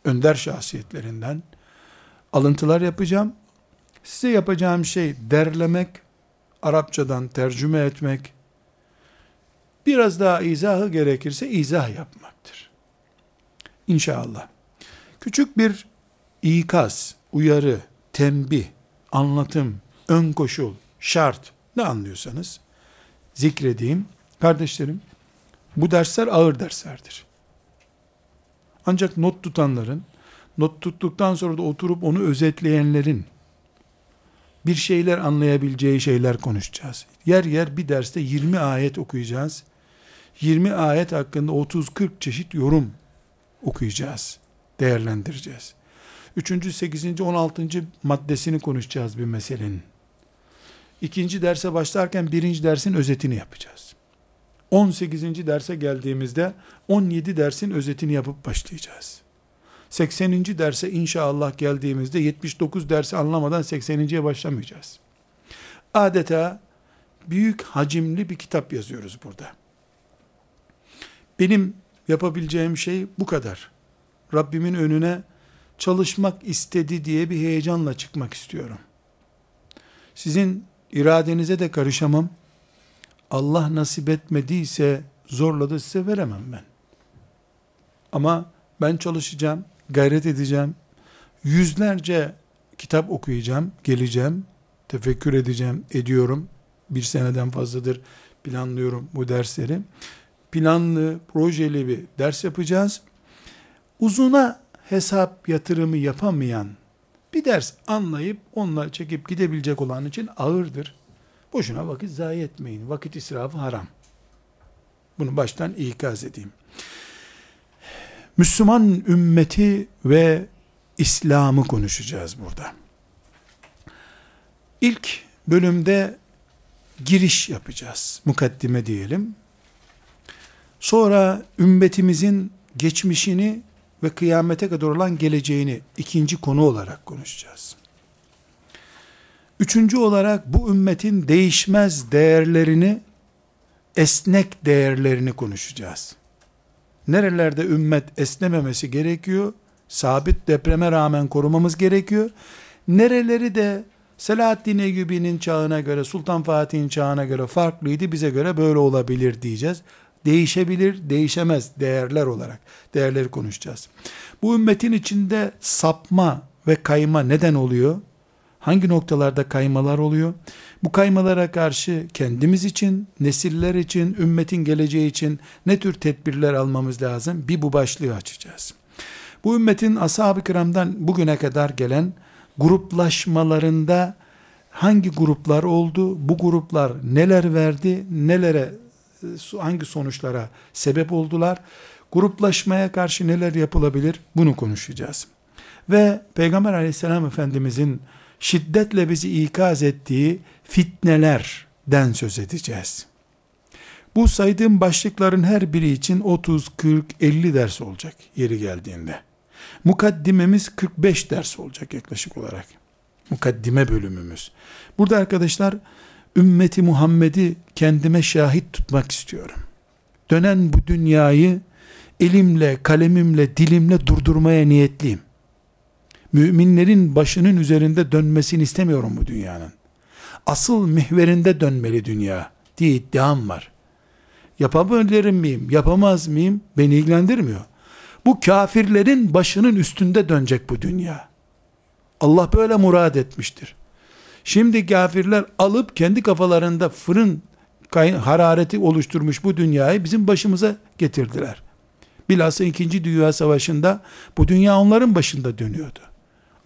önder şahsiyetlerinden alıntılar yapacağım. Size yapacağım şey derlemek, Arapçadan tercüme etmek, Biraz daha izahı gerekirse izah yapmaktır. İnşallah. Küçük bir ikaz, uyarı, tembih, anlatım, ön koşul, şart ne anlıyorsanız zikredeyim. Kardeşlerim bu dersler ağır derslerdir. Ancak not tutanların, not tuttuktan sonra da oturup onu özetleyenlerin bir şeyler anlayabileceği şeyler konuşacağız. Yer yer bir derste 20 ayet okuyacağız. 20 ayet hakkında 30-40 çeşit yorum okuyacağız, değerlendireceğiz. 3. 8. 16. maddesini konuşacağız bir meselenin. İkinci derse başlarken birinci dersin özetini yapacağız. 18. derse geldiğimizde 17 dersin özetini yapıp başlayacağız. 80. derse inşallah geldiğimizde 79 dersi anlamadan 80.ye başlamayacağız. Adeta büyük hacimli bir kitap yazıyoruz burada. Benim yapabileceğim şey bu kadar. Rabbimin önüne çalışmak istedi diye bir heyecanla çıkmak istiyorum. Sizin iradenize de karışamam. Allah nasip etmediyse zorladı size veremem ben. Ama ben çalışacağım, gayret edeceğim. Yüzlerce kitap okuyacağım, geleceğim, tefekkür edeceğim, ediyorum. Bir seneden fazladır planlıyorum bu dersleri. Planlı, projeli bir ders yapacağız. Uzuna hesap yatırımı yapamayan, bir ders anlayıp onunla çekip gidebilecek olan için ağırdır. Boşuna vakit zayi etmeyin. Vakit israfı haram. Bunu baştan ikaz edeyim. Müslüman ümmeti ve İslam'ı konuşacağız burada. İlk bölümde giriş yapacağız. Mukaddime diyelim. Sonra ümmetimizin geçmişini ve kıyamete kadar olan geleceğini ikinci konu olarak konuşacağız. Üçüncü olarak bu ümmetin değişmez değerlerini, esnek değerlerini konuşacağız. Nerelerde ümmet esnememesi gerekiyor, sabit depreme rağmen korumamız gerekiyor. Nereleri de Selahaddin Eyyubi'nin çağına göre, Sultan Fatih'in çağına göre farklıydı, bize göre böyle olabilir diyeceğiz değişebilir, değişemez değerler olarak değerleri konuşacağız. Bu ümmetin içinde sapma ve kayma neden oluyor? Hangi noktalarda kaymalar oluyor? Bu kaymalara karşı kendimiz için, nesiller için, ümmetin geleceği için ne tür tedbirler almamız lazım? Bir bu başlığı açacağız. Bu ümmetin ashab-ı kiramdan bugüne kadar gelen gruplaşmalarında hangi gruplar oldu? Bu gruplar neler verdi? Nelere hangi sonuçlara sebep oldular? Gruplaşmaya karşı neler yapılabilir? Bunu konuşacağız. Ve Peygamber aleyhisselam efendimizin şiddetle bizi ikaz ettiği fitnelerden söz edeceğiz. Bu saydığım başlıkların her biri için 30, 40, 50 ders olacak yeri geldiğinde. Mukaddimemiz 45 ders olacak yaklaşık olarak. Mukaddime bölümümüz. Burada arkadaşlar ümmeti Muhammed'i kendime şahit tutmak istiyorum. Dönen bu dünyayı elimle, kalemimle, dilimle durdurmaya niyetliyim. Müminlerin başının üzerinde dönmesini istemiyorum bu dünyanın. Asıl mihverinde dönmeli dünya diye iddiam var. Yapabilirim miyim, yapamaz mıyım beni ilgilendirmiyor. Bu kafirlerin başının üstünde dönecek bu dünya. Allah böyle murad etmiştir. Şimdi kafirler alıp kendi kafalarında fırın harareti oluşturmuş bu dünyayı bizim başımıza getirdiler. Bilhassa 2. Dünya Savaşı'nda bu dünya onların başında dönüyordu.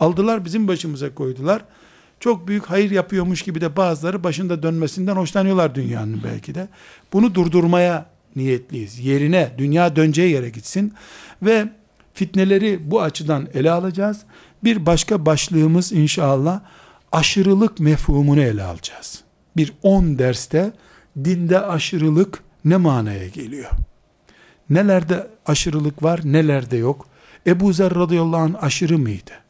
Aldılar bizim başımıza koydular. Çok büyük hayır yapıyormuş gibi de bazıları başında dönmesinden hoşlanıyorlar dünyanın belki de. Bunu durdurmaya niyetliyiz. Yerine, dünya döneceği yere gitsin. Ve fitneleri bu açıdan ele alacağız. Bir başka başlığımız inşallah aşırılık mefhumunu ele alacağız. Bir 10 derste dinde aşırılık ne manaya geliyor? Nelerde aşırılık var, nelerde yok? Ebu Zer radıyallahu anh aşırı mıydı?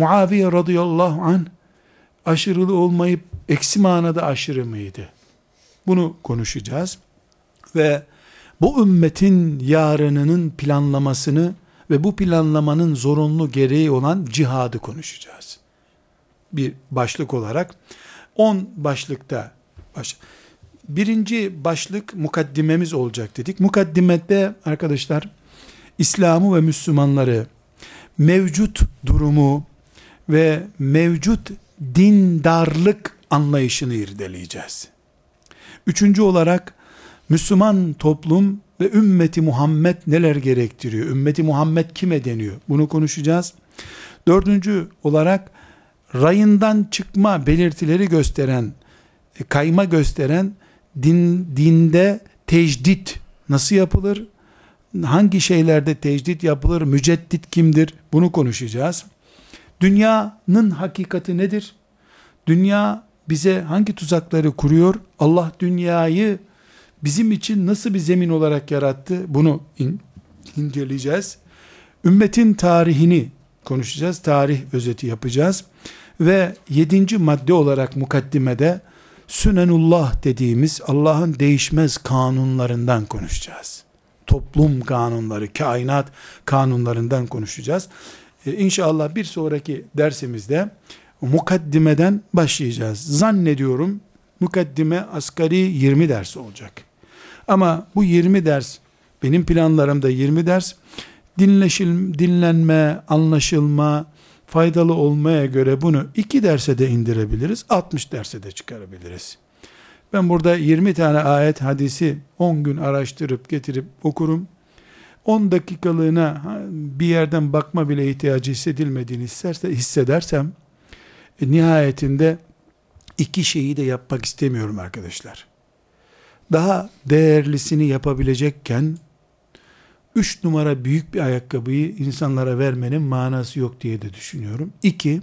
Muaviye radıyallahu anh aşırılı olmayıp eksi manada aşırı mıydı? Bunu konuşacağız. Ve bu ümmetin yarınının planlamasını ve bu planlamanın zorunlu gereği olan cihadı konuşacağız bir başlık olarak 10 başlıkta baş, birinci başlık mukaddimemiz olacak dedik. Mukaddimette arkadaşlar İslam'ı ve Müslümanları mevcut durumu ve mevcut dindarlık anlayışını irdeleyeceğiz. Üçüncü olarak Müslüman toplum ve ümmeti Muhammed neler gerektiriyor? Ümmeti Muhammed kime deniyor? Bunu konuşacağız. Dördüncü olarak rayından çıkma belirtileri gösteren, e, kayma gösteren din, dinde tecdit nasıl yapılır? Hangi şeylerde tecdit yapılır? Müceddit kimdir? Bunu konuşacağız. Dünyanın hakikati nedir? Dünya bize hangi tuzakları kuruyor? Allah dünyayı bizim için nasıl bir zemin olarak yarattı? Bunu in, inceleyeceğiz. Ümmetin tarihini konuşacağız. Tarih özeti yapacağız. Ve yedinci madde olarak mukaddimede Sünenullah dediğimiz Allah'ın değişmez kanunlarından konuşacağız. Toplum kanunları, kainat kanunlarından konuşacağız. Ee, inşallah bir sonraki dersimizde mukaddimeden başlayacağız. Zannediyorum mukaddime asgari 20 ders olacak. Ama bu 20 ders benim planlarımda 20 ders dinleşil, dinlenme, anlaşılma, faydalı olmaya göre bunu 2 derse de indirebiliriz, 60 derse de çıkarabiliriz. Ben burada 20 tane ayet hadisi 10 gün araştırıp getirip okurum. 10 dakikalığına bir yerden bakma bile ihtiyacı hissedilmediğini isterse hissedersem e, nihayetinde iki şeyi de yapmak istemiyorum arkadaşlar. Daha değerlisini yapabilecekken üç numara büyük bir ayakkabıyı insanlara vermenin manası yok diye de düşünüyorum. İki,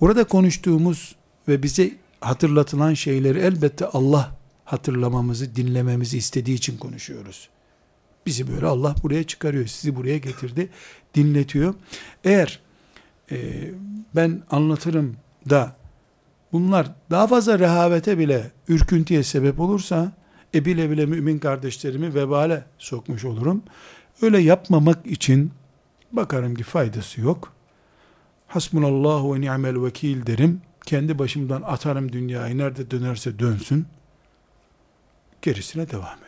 burada konuştuğumuz ve bize hatırlatılan şeyleri elbette Allah hatırlamamızı, dinlememizi istediği için konuşuyoruz. Bizi böyle Allah buraya çıkarıyor, sizi buraya getirdi, dinletiyor. Eğer e, ben anlatırım da bunlar daha fazla rehavete bile, ürküntüye sebep olursa, e bile bile mümin kardeşlerimi vebale sokmuş olurum. Öyle yapmamak için bakarım ki faydası yok. Hasbunallahu ve ni'mel vekil derim. Kendi başımdan atarım dünyayı nerede dönerse dönsün. Gerisine devam ederiz.